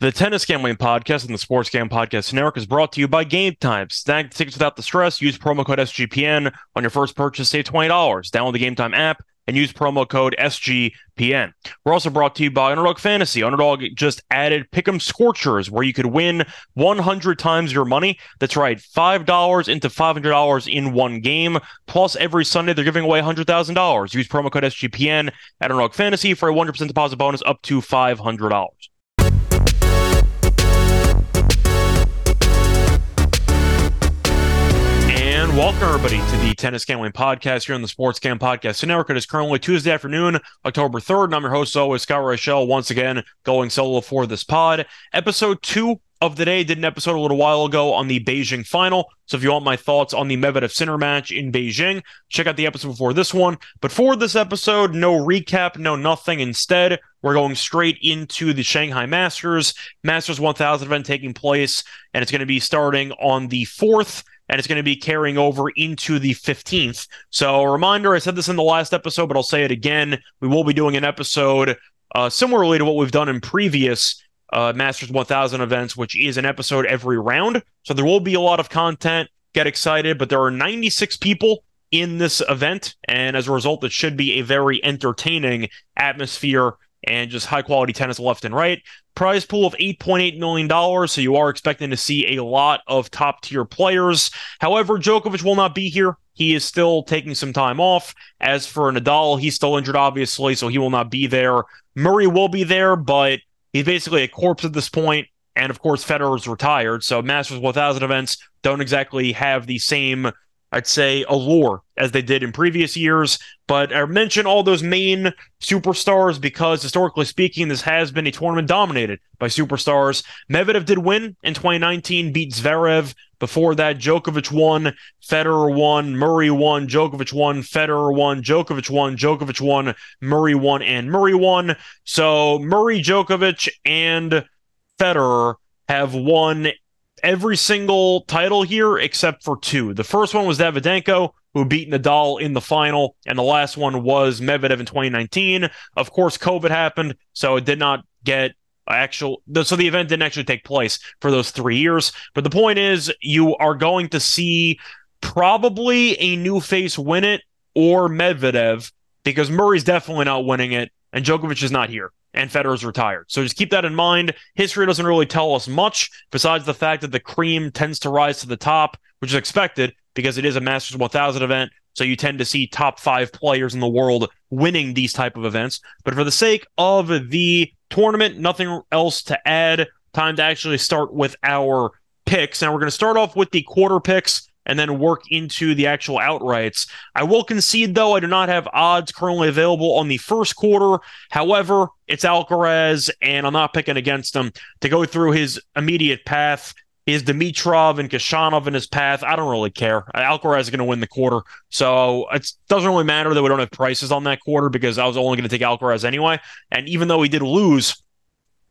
The Tennis Gambling Podcast and the Sports Gambling Podcast Network is brought to you by Game Time. Snag tickets without the stress. Use promo code SGPN on your first purchase. Save $20. Download the Game Time app and use promo code SGPN. We're also brought to you by Underdog Fantasy. Underdog just added Pick'em Scorchers, where you could win 100 times your money. That's right, $5 into $500 in one game. Plus, every Sunday, they're giving away $100,000. Use promo code SGPN at Underdog Fantasy for a 100% deposit bonus up to $500. And welcome everybody to the Tennis Gambling Podcast here on the Sports Gam Podcast Network. It is currently Tuesday afternoon, October 3rd, and I'm your host always, Scott Reichel, once again going solo for this pod. Episode two of the day did an episode a little while ago on the Beijing final. So if you want my thoughts on the Medvedev Sinner match in Beijing, check out the episode before this one. But for this episode, no recap, no nothing. Instead, we're going straight into the Shanghai Masters, Masters 1000 event taking place, and it's going to be starting on the 4th and it's going to be carrying over into the 15th. So, a reminder I said this in the last episode, but I'll say it again. We will be doing an episode uh, similarly to what we've done in previous uh, Masters 1000 events, which is an episode every round. So, there will be a lot of content. Get excited, but there are 96 people in this event, and as a result, it should be a very entertaining atmosphere and just high quality tennis left and right. Prize pool of $8.8 million, so you are expecting to see a lot of top tier players. However, Djokovic will not be here. He is still taking some time off. As for Nadal, he's still injured, obviously, so he will not be there. Murray will be there, but he's basically a corpse at this point. And of course, Federer's retired, so Masters 1000 events don't exactly have the same I'd say, allure as they did in previous years. But I mention all those main superstars because, historically speaking, this has been a tournament dominated by superstars. Medvedev did win in 2019, beat Zverev. Before that, Djokovic won, Federer won, Murray won, Djokovic won, Federer won, Djokovic won, Djokovic won, Murray won, and Murray won. So Murray, Djokovic, and Federer have won every single title here except for two. The first one was Davydenko, who beat Nadal in the final, and the last one was Medvedev in 2019. Of course, COVID happened, so it did not get actual so the event didn't actually take place for those three years but the point is you are going to see probably a new face win it or medvedev because murray's definitely not winning it and Djokovic is not here and Federer's retired. So just keep that in mind. History doesn't really tell us much besides the fact that the cream tends to rise to the top, which is expected because it is a Masters 1000 event. So you tend to see top five players in the world winning these type of events. But for the sake of the tournament, nothing else to add. Time to actually start with our picks. Now we're going to start off with the quarter picks and then work into the actual outrights. I will concede, though, I do not have odds currently available on the first quarter. However, it's Alcaraz, and I'm not picking against him to go through his immediate path. Is Dimitrov and Khachanov in his path? I don't really care. Alcaraz is going to win the quarter, so it doesn't really matter that we don't have prices on that quarter because I was only going to take Alcaraz anyway. And even though he did lose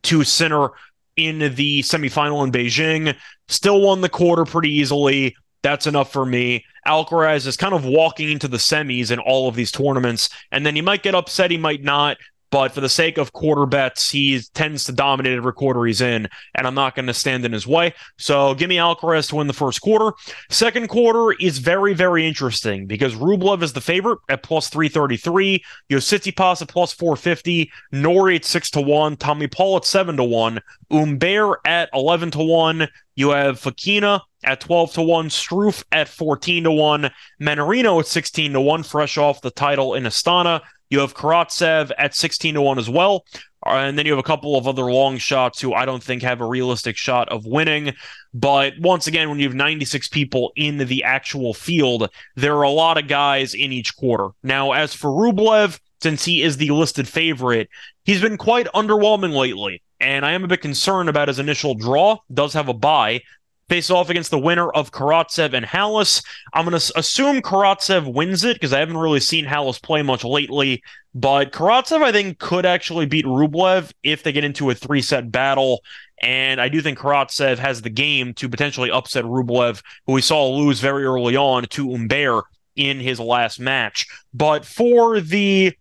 to Sinner in the semifinal in Beijing, still won the quarter pretty easily. That's enough for me. Alcaraz is kind of walking into the semis in all of these tournaments, and then he might get upset, he might not. But for the sake of quarter bets, he tends to dominate every quarter he's in, and I'm not going to stand in his way. So give me Alcaraz to win the first quarter. Second quarter is very, very interesting because Rublev is the favorite at plus 333, Tsitsipas at plus 450, Norrie at 6 to 1, Tommy Paul at 7 to 1, Humbert at 11 to 1. You have Fokina at 12 to 1, Struff at 14 to 1, Mannarino at 16 to 1, fresh off the title in Astana. You have Karatsev at 16 to 1 as well. Uh, and then you have a couple of other long shots who I don't think have a realistic shot of winning. But once again, when you have 96 people in the actual field, there are a lot of guys in each quarter. Now, as for Rublev, since he is the listed favorite, he's been quite underwhelming lately. And I am a bit concerned about his initial draw. Does have a bye, face off against the winner of Karatsev and Halys. I'm going to assume Karatsev wins it because I haven't really seen Halys play much lately. But Karatsev, I think, could actually beat Rublev if they get into a three set battle. And I do think Karatsev has the game to potentially upset Rublev, who we saw lose very early on to Humbert in his last match. But for the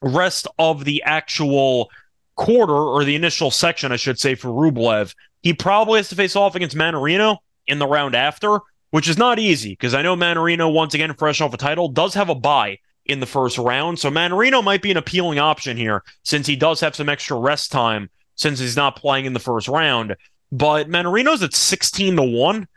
rest of the actual quarter or the initial section, I should say, for Rublev, he probably has to face off against Mannarino in the round after, which is not easy because I know Mannarino, once again, fresh off a title, does have a bye in the first round. So Mannarino might be an appealing option here since he does have some extra rest time since he's not playing in the first round. But Mannarino's at 16 to 1.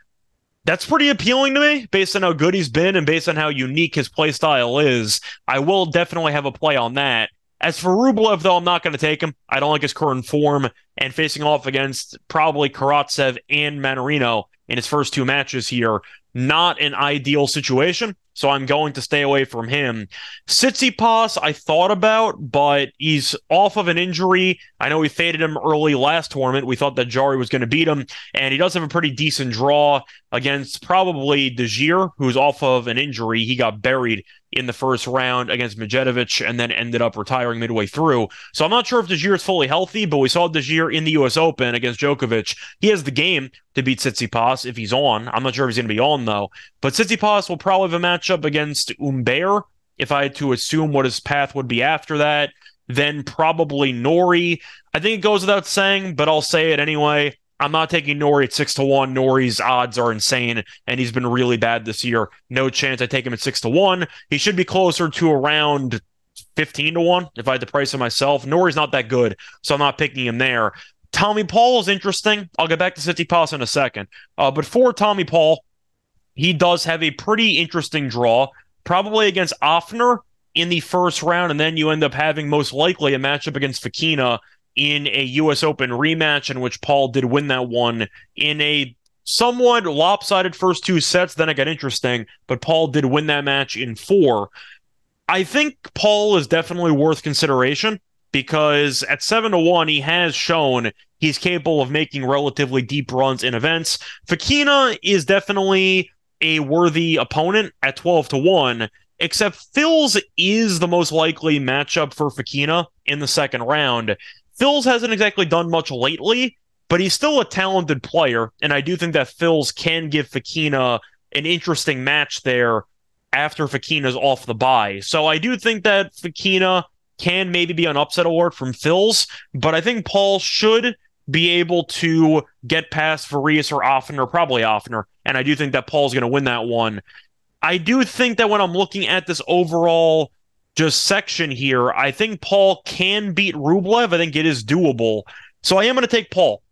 That's pretty appealing to me based on how good he's been and based on how unique his play style is. I will definitely have a play on that. As for Rublev, though, I'm not going to take him. I don't like his current form and facing off against probably Karatsev and Mannarino in his first two matches here. Not an ideal situation, so I'm going to stay away from him. Tsitsipas, I thought about, but he's off of an injury. I know we faded him early last tournament. We thought that Jarry was going to beat him, and he does have a pretty decent draw against probably De who's off of an injury. He got buried in the first round against Medjedovic and then ended up retiring midway through. So I'm not sure if De is fully healthy, but we saw De in the U.S. Open against Djokovic. He has the game to beat Tsitsipas if he's on. I'm not sure if he's going to be on though. But Tsitsipas will probably have a matchup against Humbert if I had to assume what his path would be after that. Then probably Norrie. I think it goes without saying, but I'll say it anyway. I'm not taking Norrie at six to one. Norrie's odds are insane, and he's been really bad this year. No chance I take him at six to one. He should be closer to around 15 to 1 if I had to price him myself. Norrie's not that good, so I'm not picking him there. Tommy Paul is interesting. I'll get back to Tsitsipas in a second. Uh, but for Tommy Paul, he does have a pretty interesting draw, probably against Ofner in the first round, and then you end up having most likely a matchup against Fokina in a U.S. Open rematch in which Paul did win that one in a somewhat lopsided first two sets. Then it got interesting, but Paul did win that match in four. I think Paul is definitely worth consideration because at seven to one, he has shown he's capable of making relatively deep runs in events. Fokina is definitely a worthy opponent at 12 to 1, except Fils is the most likely matchup for Fokina in the second round. Fils hasn't exactly done much lately, but he's still a talented player, and I do think that Fils can give Fokina an interesting match there after Fokina's off the bye. So I do think that Fokina can maybe be an upset alert from Fils, but I think Paul should be able to get past Farias or Ofner, probably Ofner, and I do think that Paul's going to win that one. I do think that when I'm looking at this overall just section here, I think Paul can beat Rublev. I think it is doable. So I am going to take Paul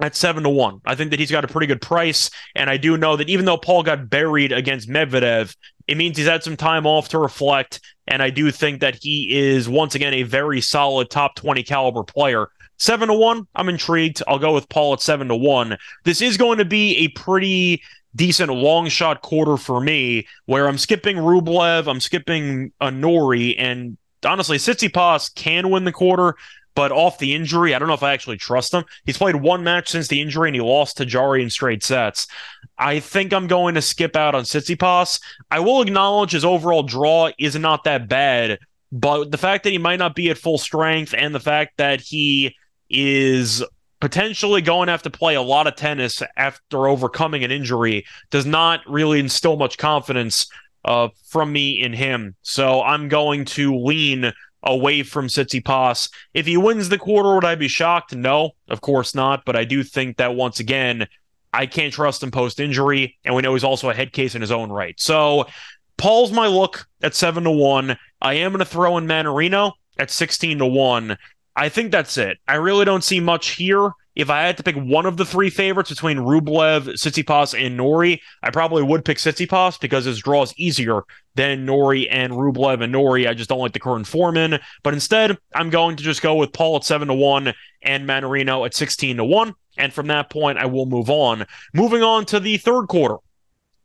at seven to one. I think that he's got a pretty good price, and I do know that even though Paul got buried against Medvedev, it means he's had some time off to reflect, and I do think that he is once again a very solid top twenty caliber player. Seven to one, I'm intrigued. I'll go with Paul at seven to one. This is going to be a pretty decent long shot quarter for me, where I'm skipping Rublev, I'm skipping a Norrie, and honestly, Tsitsipas can win the quarter, but off the injury, I don't know if I actually trust him. He's played one match since the injury, and he lost to Jarry in straight sets. I think I'm going to skip out on Tsitsipas. I will acknowledge his overall draw is not that bad, but the fact that he might not be at full strength and the fact that he is potentially going to have to play a lot of tennis after overcoming an injury does not really instill much confidence uh, from me in him. So I'm going to lean away from Tsitsipas. If he wins the quarter, would I be shocked? No, of course not. But I do think that once again, I can't trust him post injury, and we know he's also a head case in his own right. So Paul's my look at seven to one. I am going to throw in Mannarino at sixteen to one. I think that's it. I really don't see much here. If I had to pick one of the three favorites between Rublev, Tsitsipas, and Norrie, I probably would pick Tsitsipas because his draw is easier than Norrie and Rublev and Norrie. I just don't like the current form in. But instead, I'm going to just go with Paul at 7 to 1 and Mannarino at 16 to 1. And from that point, I will move on. Moving on to the third quarter.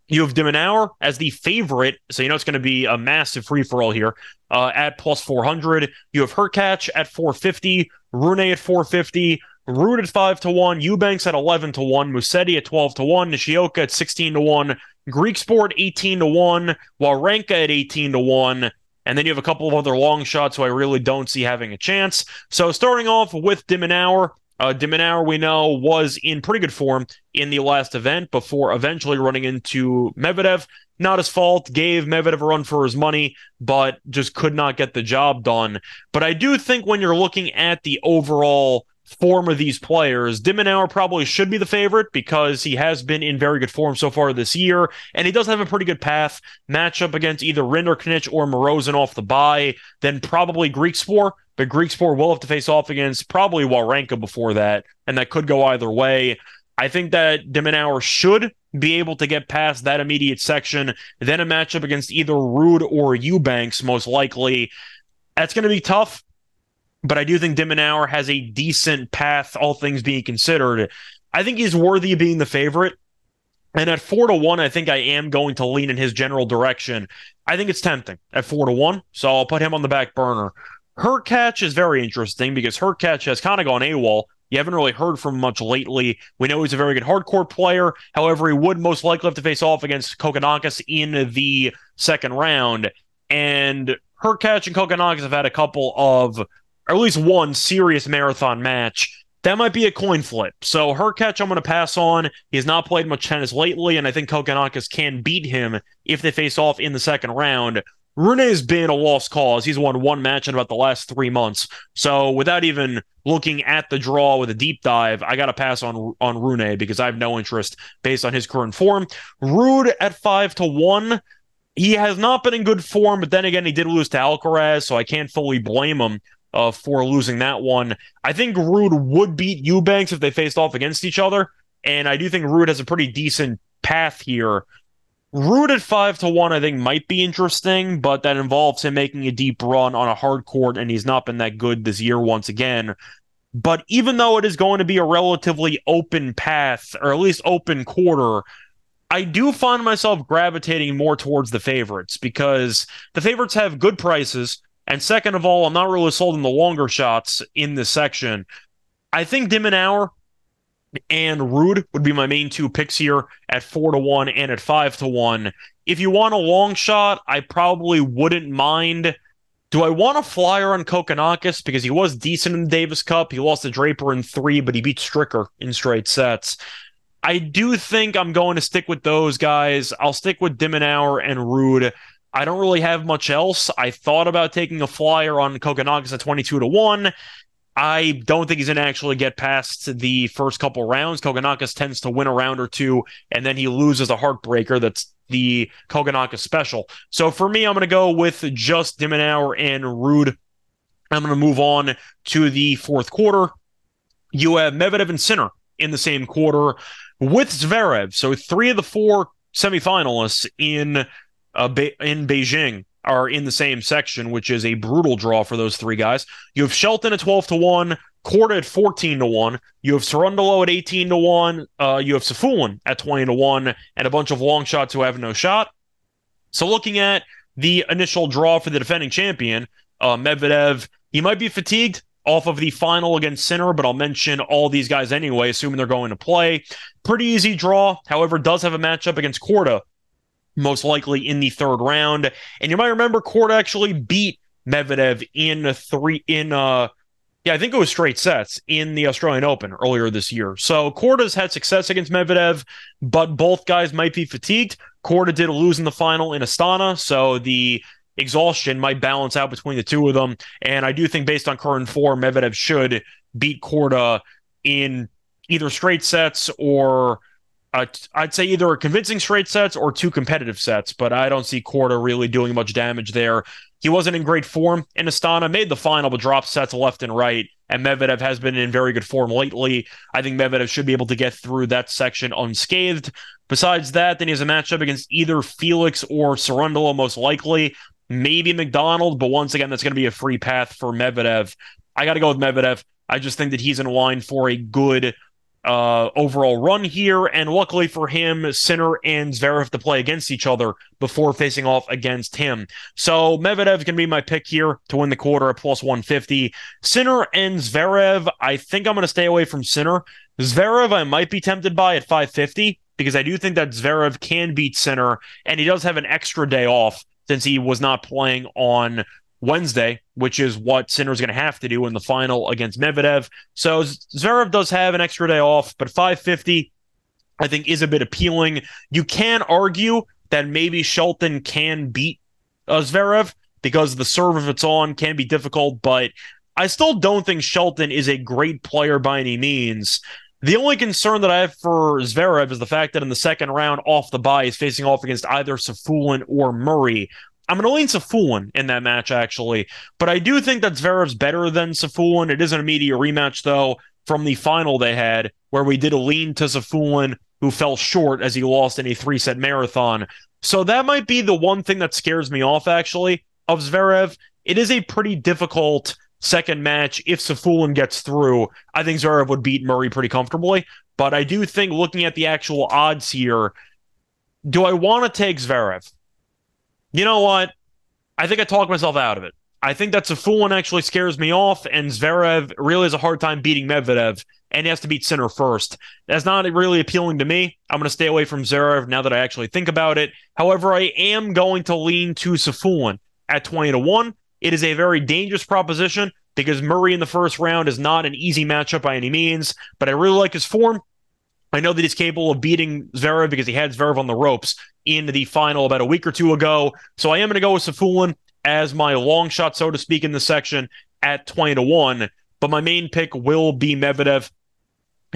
You have de as the favorite, so you know it's going to be a massive free for all here uh, at plus 400. You have Hurkacz at 450, Rune at 450, Ruud at 5 to 1, Eubanks at 11 to 1, Musetti at 12 to 1, Nishioka at 16 to 1, Griekspoor 18 to 1, Wawrinka at 18 to 1. And then you have a couple of other long shots who I really don't see having a chance. So starting off with de Minaur, Uh, we know, was in pretty good form in the last event before eventually running into Medvedev. Not his fault. Gave Medvedev a run for his money, but just could not get the job done. But I do think when you're looking at the overall form of these players, de Minaur probably should be the favorite because he has been in very good form so far this year, and he does have a pretty good path matchup against either Rinderknech or Marozsan off the bye, then probably Griekspoor, but Griekspoor will have to face off against probably Wawrinka before that, and that could go either way. I think that de Minaur should be able to get past that immediate section, then a matchup against either Ruud or Eubanks, most likely. That's going to be tough but I do think de Minaur has a decent path, all things being considered. I think he's worthy of being the favorite. And at four to one, I think I am going to lean in his general direction. I think it's tempting at four to one, so I'll put him on the back burner. Hurkacz is very interesting because Hurkacz has kind of gone AWOL. You haven't really heard from much lately. We know he's a very good hard court player. However, he would most likely have to face off against Kokkinakis in the second round. And Hurkacz and Kokkinakis have had a couple of or at least one serious marathon match, that might be a coin flip. So Hurkacz, I'm going to pass on. He has not played much tennis lately, and I think Kokkinakis can beat him if they face off in the second round. Rune has been a lost cause. He's won one match in about the last three months. So without even looking at the draw with a deep dive, I got to pass on on Rune because I have no interest based on his current form. Ruud at five to one. He has not been in good form, but then again, he did lose to Alcaraz, so I can't fully blame him uh, for losing that one. I think Ruud would beat Eubanks if they faced off against each other, and I do think Ruud has a pretty decent path here. Ruud at five to one, I think, might be interesting, but that involves him making a deep run on a hard court, and he's not been that good this year once again. But even though it is going to be a relatively open path, or at least open quarter, I do find myself gravitating more towards the favorites because the favorites have good prices. And second of all, I'm not really sold on the longer shots in this section. I think de Minaur and Ruud would be my main two picks here at four to one and at five to one. If you want a long shot, I probably wouldn't mind. Do I want a flyer on Kokkinakis because he was decent in the Davis Cup? He lost to Draper in three, but he beat Stricker in straight sets. I do think I'm going to stick with those guys. I'll stick with de Minaur and Ruud. I don't really have much else. I thought about taking a flyer on Kokkinakis at 22 to 1. I don't think he's going to actually get past the first couple rounds. Kokkinakis tends to win a round or two, and then he loses a heartbreaker that's the Kokkinakis special. So for me, I'm going to go with just de Minaur and Ruud. I'm going to move on to the fourth quarter. You have Medvedev and Sinner in the same quarter with Zverev. So three of the four semifinalists in uh, Be- in Beijing are in the same section, which is a brutal draw for those three guys. You have Shelton at 12 to 1, Korda at 14 to 1, you have Cerundolo at 18 to 1, uh, you have Safiullin at 20 to 1, and a bunch of long shots who have no shot. So looking at the initial draw for the defending champion, uh, Medvedev, he might be fatigued off of the final against Sinner, but I'll mention all these guys anyway, assuming they're going to play. Pretty easy draw, however, does have a matchup against Korda, most likely in the third round. And you might remember Korda actually beat Medvedev in a three in uh yeah, I think it was straight sets in the Australian Open earlier this year. So Korda's had success against Medvedev, but both guys might be fatigued. Korda did lose in the final in Astana, so the exhaustion might balance out between the two of them. And I do think based on current form, Medvedev should beat Korda in either straight sets or uh, I'd say either a convincing straight sets or two competitive sets, but I don't see Korda really doing much damage there. He wasn't in great form in Astana, made the final, but dropped sets left and right. And Medvedev has been in very good form lately. I think Medvedev should be able to get through that section unscathed. Besides that, then he has a matchup against either Felix or Cerundolo, most likely. Maybe McDonald, but once again, that's going to be a free path for Medvedev. I got to go with Medvedev. I just think that he's in line for a good uh, overall run here. And luckily for him, Sinner and Zverev have to play against each other before facing off against him. So Medvedev can be my pick here to win the quarter at plus 150. Sinner and Zverev, I think I'm going to stay away from Sinner. Zverev, I might be tempted by at 550 because I do think that Zverev can beat Sinner, and he does have an extra day off since he was not playing on Wednesday, which is what Sinner's going to have to do in the final against Medvedev. So Zverev does have an extra day off, but 550, I think, is a bit appealing. You can argue that maybe Shelton can beat uh, Zverev because the serve, if it's on, can be difficult, but I still don't think Shelton is a great player by any means. The only concern that I have for Zverev is the fact that in the second round, off the bye, he's facing off against either Safiullin or Murray. I'm going to lean Safiullin in that match, actually. But I do think that Zverev's better than Safiullin. It is an immediate rematch, though, from the final they had, where we did a lean to Safiullin, who fell short as he lost in a three set marathon. So that might be the one thing that scares me off, actually, of Zverev. It is a pretty difficult second match. If Safiullin gets through, I think Zverev would beat Murray pretty comfortably. But I do think looking at the actual odds here, do I want to take Zverev? You know what? I think I talked myself out of it. I think that's a fool one actually scares me off, and Zverev really has a hard time beating Medvedev, and he has to beat Sinner first. That's not really appealing to me. I'm going to stay away from Zverev now that I actually think about it. However, I am going to lean to Safiullin at 20 to 1. It is a very dangerous proposition because Murray in the first round is not an easy matchup by any means, but I really like his form. I know that he's capable of beating Zverev because he had Zverev on the ropes in the final about a week or two ago. So I am going to go with Safiullin as my long shot, so to speak, in the section at 20 to 1. But my main pick will be Medvedev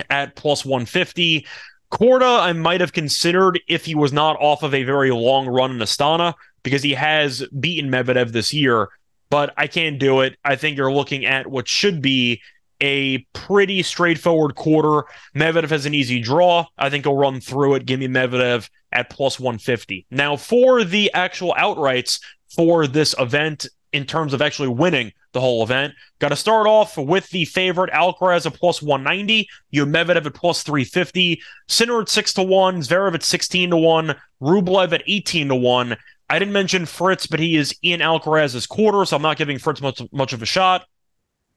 at plus 150. Korda, I might have considered if he was not off of a very long run in Astana because he has beaten Medvedev this year, but I can't do it. I think you're looking at what should be a pretty straightforward quarter. Medvedev has an easy draw. I think he'll run through it. Give me Medvedev at plus 150. Now, for the actual outrights for this event, in terms of actually winning the whole event, got to start off with the favorite Alcaraz at plus 190. You Medvedev at plus 350. Sinner at 6 to 1. Zverev at 16 to 1. Rublev at 18 to 1. I didn't mention Fritz, but he is in Alcaraz's quarter, so I'm not giving Fritz much, much of a shot.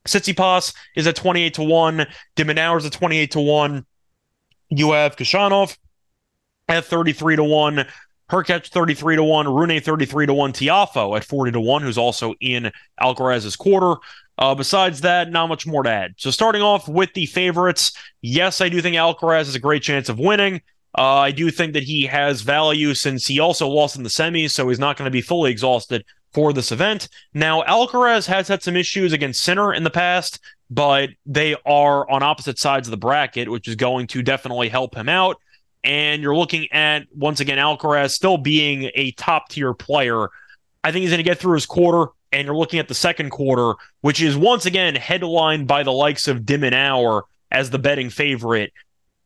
Tsitsipas is at 28 to 1. de Minaur is at 28 to 1. You have Khachanov at 33 to 1. Hurkacz 33 to 1. Rune 33 to 1. Tiafoe at 40 to 1, who's also in Alcaraz's quarter. Uh, besides that, not much more to add. So starting off with the favorites, yes, I do think Alcaraz has a great chance of winning. Uh, I do think that he has value since he also lost in the semis, so he's not going to be fully exhausted for this event. Now, Alcaraz has had some issues against Sinner in the past, but they are on opposite sides of the bracket, which is going to definitely help him out. And you're looking at, once again, Alcaraz still being a top tier player. I think he's going to get through his quarter, and you're looking at the second quarter, which is once again headlined by the likes of de Minaur as the betting favorite.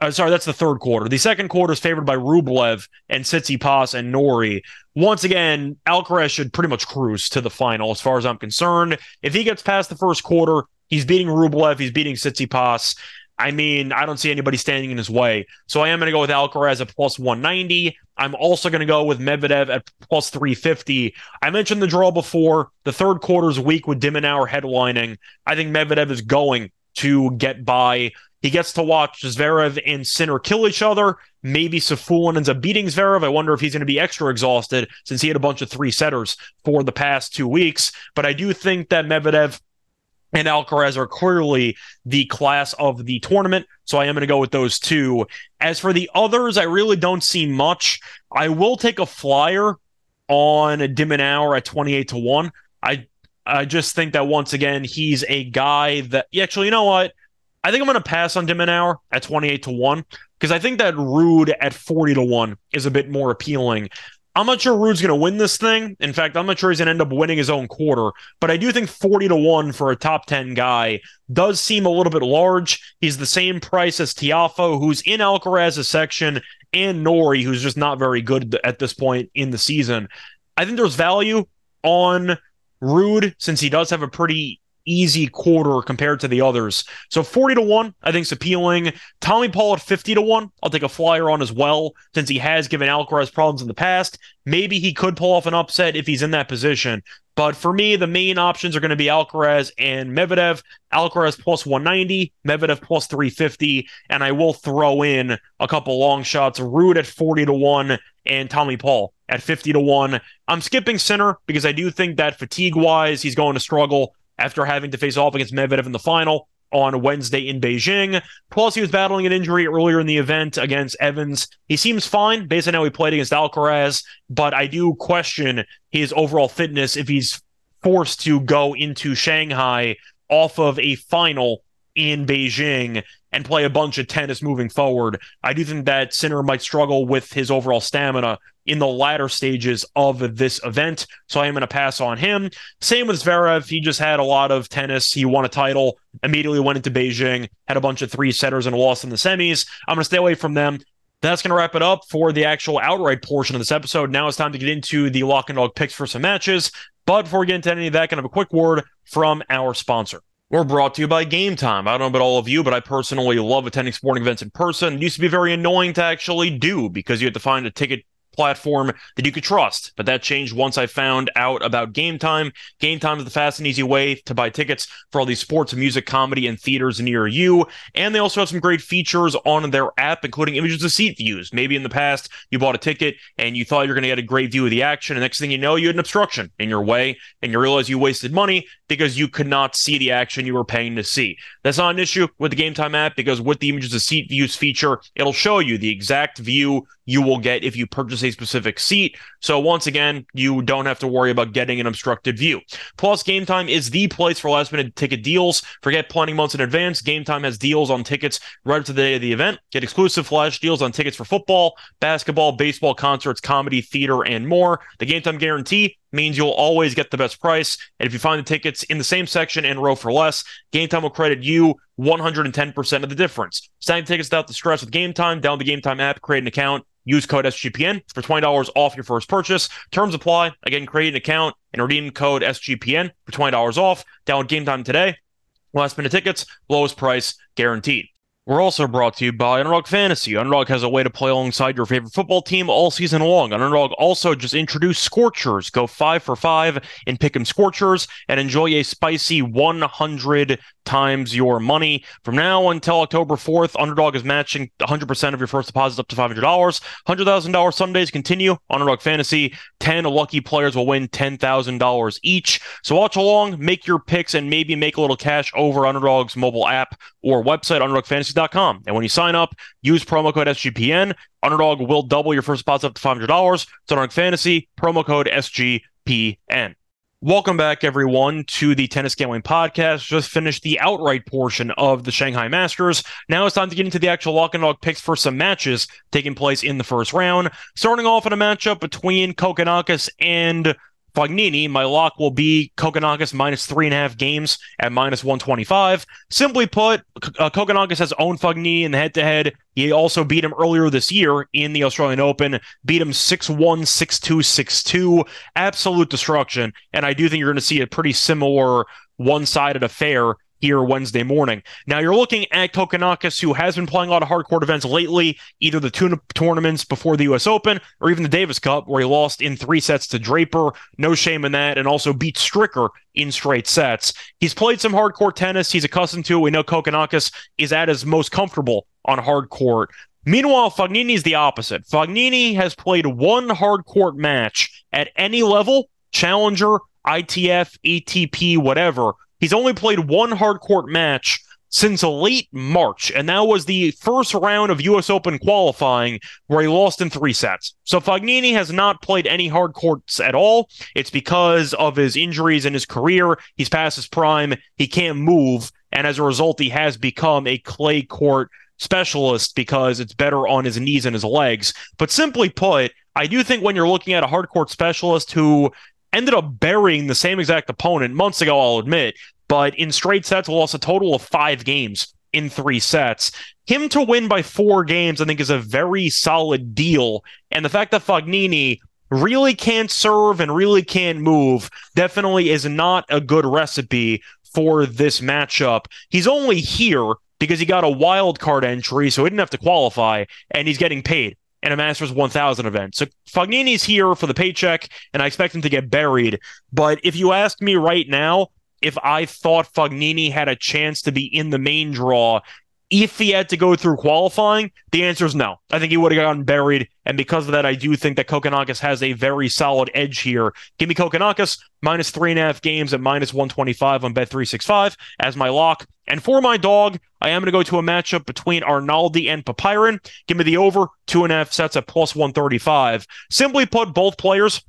Uh, sorry, that's the third quarter. The second quarter is favored by Rublev and Tsitsipas and Norrie. Once again, Alcaraz should pretty much cruise to the final, as far as I'm concerned. If he gets past the first quarter, he's beating Rublev, he's beating Tsitsipas. I mean, I don't see anybody standing in his way. So I am going to go with Alcaraz at plus 190. I'm also going to go with Medvedev at plus 350. I mentioned the draw before. The third quarter's weak with de headlining. I think Medvedev is going to get by he gets to watch Zverev and Sinner kill each other. Maybe Safiullin ends up beating Zverev. I wonder if he's going to be extra exhausted since he had a bunch of three setters for the past two weeks. But I do think that Medvedev and Alcaraz are clearly the class of the tournament. So I am going to go with those two. As for the others, I really don't see much. I will take a flyer on de Minaur at 28 to 1. I I just think that once again, he's a guy that actually, you know what? I think I'm going to pass on de at 28 to 1 because I think that Ruud at 40 to 1 is a bit more appealing. I'm not sure Ruud's going to win this thing. In fact, I'm not sure he's going to end up winning his own quarter, but I do think 40 to 1 for a top 10 guy does seem a little bit large. He's the same price as Tiafoe, who's in Alcaraz's section, and Norrie, who's just not very good at this point in the season. I think there's value on Ruud since he does have a pretty easy quarter compared to the others. So 40 to 1, I think is appealing. Tommy Paul at 50 to 1, I'll take a flyer on as well, since he has given Alcaraz problems in the past. Maybe he could pull off an upset if he's in that position. But for me, the main options are going to be Alcaraz and Medvedev. Alcaraz plus 190, Medvedev plus 350, and I will throw in a couple long shots. Ruud at 40 to 1 and Tommy Paul at 50 to 1. I'm skipping Sinner because I do think that fatigue wise, he's going to struggle after having to face off against Medvedev in the final on Wednesday in Beijing. Plus, he was battling an injury earlier in the event against Evans. He seems fine based on how he played against Alcaraz, but I do question his overall fitness if he's forced to go into Shanghai off of a final in Beijing and play a bunch of tennis moving forward. I do think that Sinner might struggle with his overall stamina in the latter stages of this event. So I am going to pass on him. Same with Zverev. He just had a lot of tennis. He won a title, immediately went into Beijing, had a bunch of three setters and a loss in the semis. I'm going to stay away from them. That's going to wrap it up for the actual outright portion of this episode. Now it's time to get into the lock and dog picks for some matches. But before we get into any of that, kind of a quick word from our sponsor. We're brought to you by Game Time. I don't know about all of you, but I personally love attending sporting events in person. It used to be very annoying to actually do because you had to find a ticket platform that you could trust. But that changed once I found out about Game Time. Game Time is the fast and easy way to buy tickets for all these sports, music, comedy, and theaters near you. And they also have some great features on their app, including images of seat views. Maybe in the past you bought a ticket and you thought you were going to get a great view of the action, and next thing you know, you had an obstruction in your way, and you realize you wasted money because you could not see the action you were paying to see. That's not an issue with the Game Time app because with the images of seat views feature, it'll show you the exact view you will get if you purchase a specific seat. So once again, you don't have to worry about getting an obstructed view. Plus, Game Time is the place for last minute ticket deals. Forget planning months in advance. Game Time has deals on tickets right up to the day of the event. Get exclusive flash deals on tickets for football, basketball, baseball, concerts, comedy, theater, and more. The Game Time guarantee means you'll always get the best price. And if you find the tickets in the same section and row for less, Game Time will credit you 110% of the difference. Sign tickets without the stress with Game Time. Download the Game Time app, create an account, use code SGPN for $20 off your first purchase. Terms apply. Again, create an account and redeem code SGPN for $20 off. Download Game Time today. Last minute tickets, lowest price guaranteed. We're also brought to you by Underdog Fantasy. Underdog has a way to play alongside your favorite football team all season long. Underdog also just introduced Scorchers. Go five for five in Pick'em Scorchers and enjoy a spicy 100 times your money. From now until October 4th, Underdog is matching 100% of your first deposits up to $500. $100,000 Sundays continue. Underdog Fantasy, 10 lucky players will win $10,000 each. So watch along, make your picks, and maybe make a little cash over Underdog's mobile app or website, And when you sign up, use promo code SGPN. Underdog will double your first deposit up to $500. It's Underdog Fantasy, promo code SGPN. Welcome back, everyone, to the Tennis Gambling Podcast. Just finished the outright portion of the Shanghai Masters. Now it's time to get into the actual lock and dog picks for some matches taking place in the first round. Starting off in a matchup between Kokkinakis and Fognini, my lock will be Kokkinakis minus three and a half games at minus 125. Simply put, uh, has owned Fognini in the head to head. He also beat him earlier this year in the Australian Open, beat him 6 1, 6 2, 6 2. Absolute destruction. And I do think you're going to see a pretty similar one sided affair here Wednesday morning. Now you're looking at Kokkinakis, who has been playing a lot of hard court events lately, either the two tournaments before the U.S. Open or even the Davis Cup, where he lost in three sets to Draper. No shame in that, and also beat Stricker in straight sets. He's played some hard court tennis. He's accustomed to it. We know Kokkinakis is at his most comfortable on hard court. Meanwhile, Fognini is the opposite. Fognini has played one hard court match at any level, challenger, ITF, ATP, whatever, He's only played one hard court match since late March, and that was the first round of U.S. Open qualifying where he lost in three sets. So Fognini has not played any hard courts at all. It's because of his injuries in his career. He's past his prime. He can't move, and as a result, he has become a clay court specialist because it's better on his knees and his legs. But simply put, I do think when you're looking at a hard court specialist who ended up burying the same exact opponent months ago, I'll admit, but in straight sets, lost a total of five games in three sets. Him to win by four games, I think, is a very solid deal. And the fact that Fognini really can't serve and really can't move definitely is not a good recipe for this matchup. He's only here because he got a wild card entry, so he didn't have to qualify, and he's getting paid in a Masters 1000 event. So Fognini's here for the paycheck, and I expect him to get buried. But if you ask me right now, if I thought Fognini had a chance to be in the main draw, if he had to go through qualifying, the answer is no. I think he would have gotten buried. And because of that, I do think that Kokkinakis has a very solid edge here. Give me Kokkinakis minus three and a half games at minus 125 on Bet365 as my lock. And for my dog, I am going to go to a matchup between Arnaldi and Popyrin. Give me the over two and a half sets at plus 135. Simply put, both players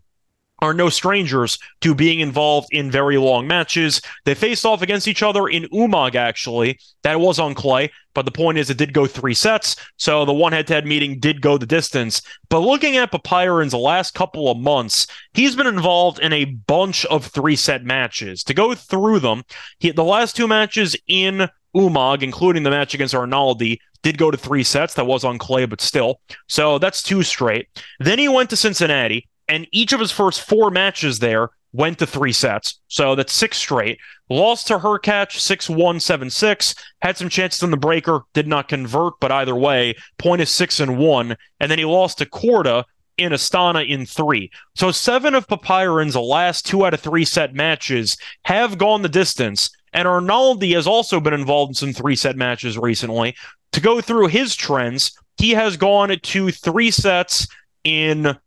are no strangers to being involved in very long matches. They faced off against each other in Umag, actually. That was on clay, but the point is it did go three sets, so the one head to head meeting did go the distance. But looking at Popyrin's last couple of months, he's been involved in a bunch of three set matches. To go through them, he, the last two matches in Umag, including the match against Arnaldi, did go to three sets. That was on clay, but still. So that's two straight. Then he went to Cincinnati and each of his first four matches there went to three sets. So that's six straight. Lost to Hurkacz 6 1 7 6. Had some chances in the breaker, did not convert, but either way, point is 6 and 1. And then he lost to Korda in Astana in three. So seven of Popyrin's last two out of three set matches have gone the distance. And Arnaldi has also been involved in some three set matches recently. To go through his trends, he has gone to three sets in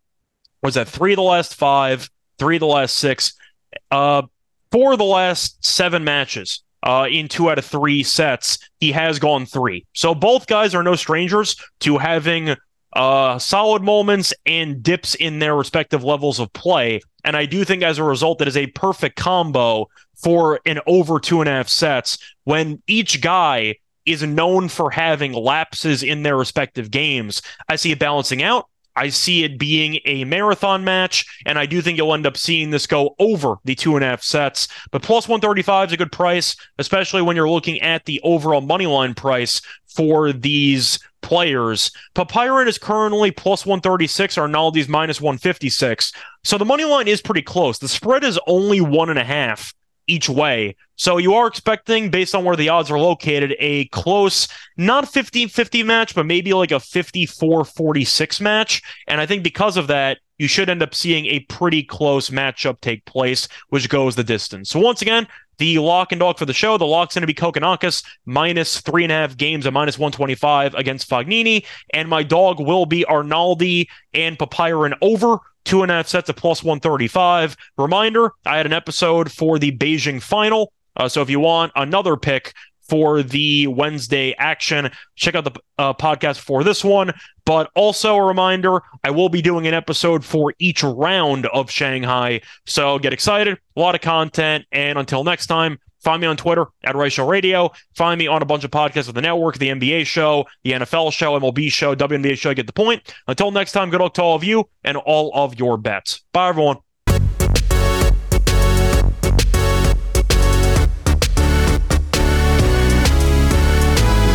was that three of the last five, three of the last six, uh, four of the last seven matches. Uh, in two out of three sets, he has gone three. So both guys are no strangers to having uh, solid moments and dips in their respective levels of play. And I do think as a result, that is a perfect combo for an over two and a half sets when each guy is known for having lapses in their respective games. I see it balancing out. I see it being a marathon match, and I do think you'll end up seeing this go over the two and a half sets. But plus 135 is a good price, especially when you're looking at the overall money line price for these players. Popyrin is currently plus 136, Arnaldi's minus 156. So the money line is pretty close. The spread is only one and a half each way. So you are expecting, based on where the odds are located, a close, not 50 50 match, but maybe like a 54 46 match. And I think because of that, you should end up seeing a pretty close matchup take place, which goes the distance. So once again, the lock and dog for the show, the lock's going to be Kokkinakis minus three and a half games at minus 125 against Fognini. And my dog will be Arnaldi and Popyrin over two and a half sets of plus 135. Reminder I had an episode for the Beijing final. Uh, so if you want another pick for the Wednesday action, check out the uh, podcast for this one. But also a reminder I will be doing an episode for each round of Shanghai. So get excited. A lot of content. And until next time, Find me on Twitter at Reichel Radio. Find me on a bunch of podcasts with the network, the NBA show, the NFL show, MLB show, WNBA show. Get the point. Until next time, good luck to all of you and all of your bets. Bye, everyone.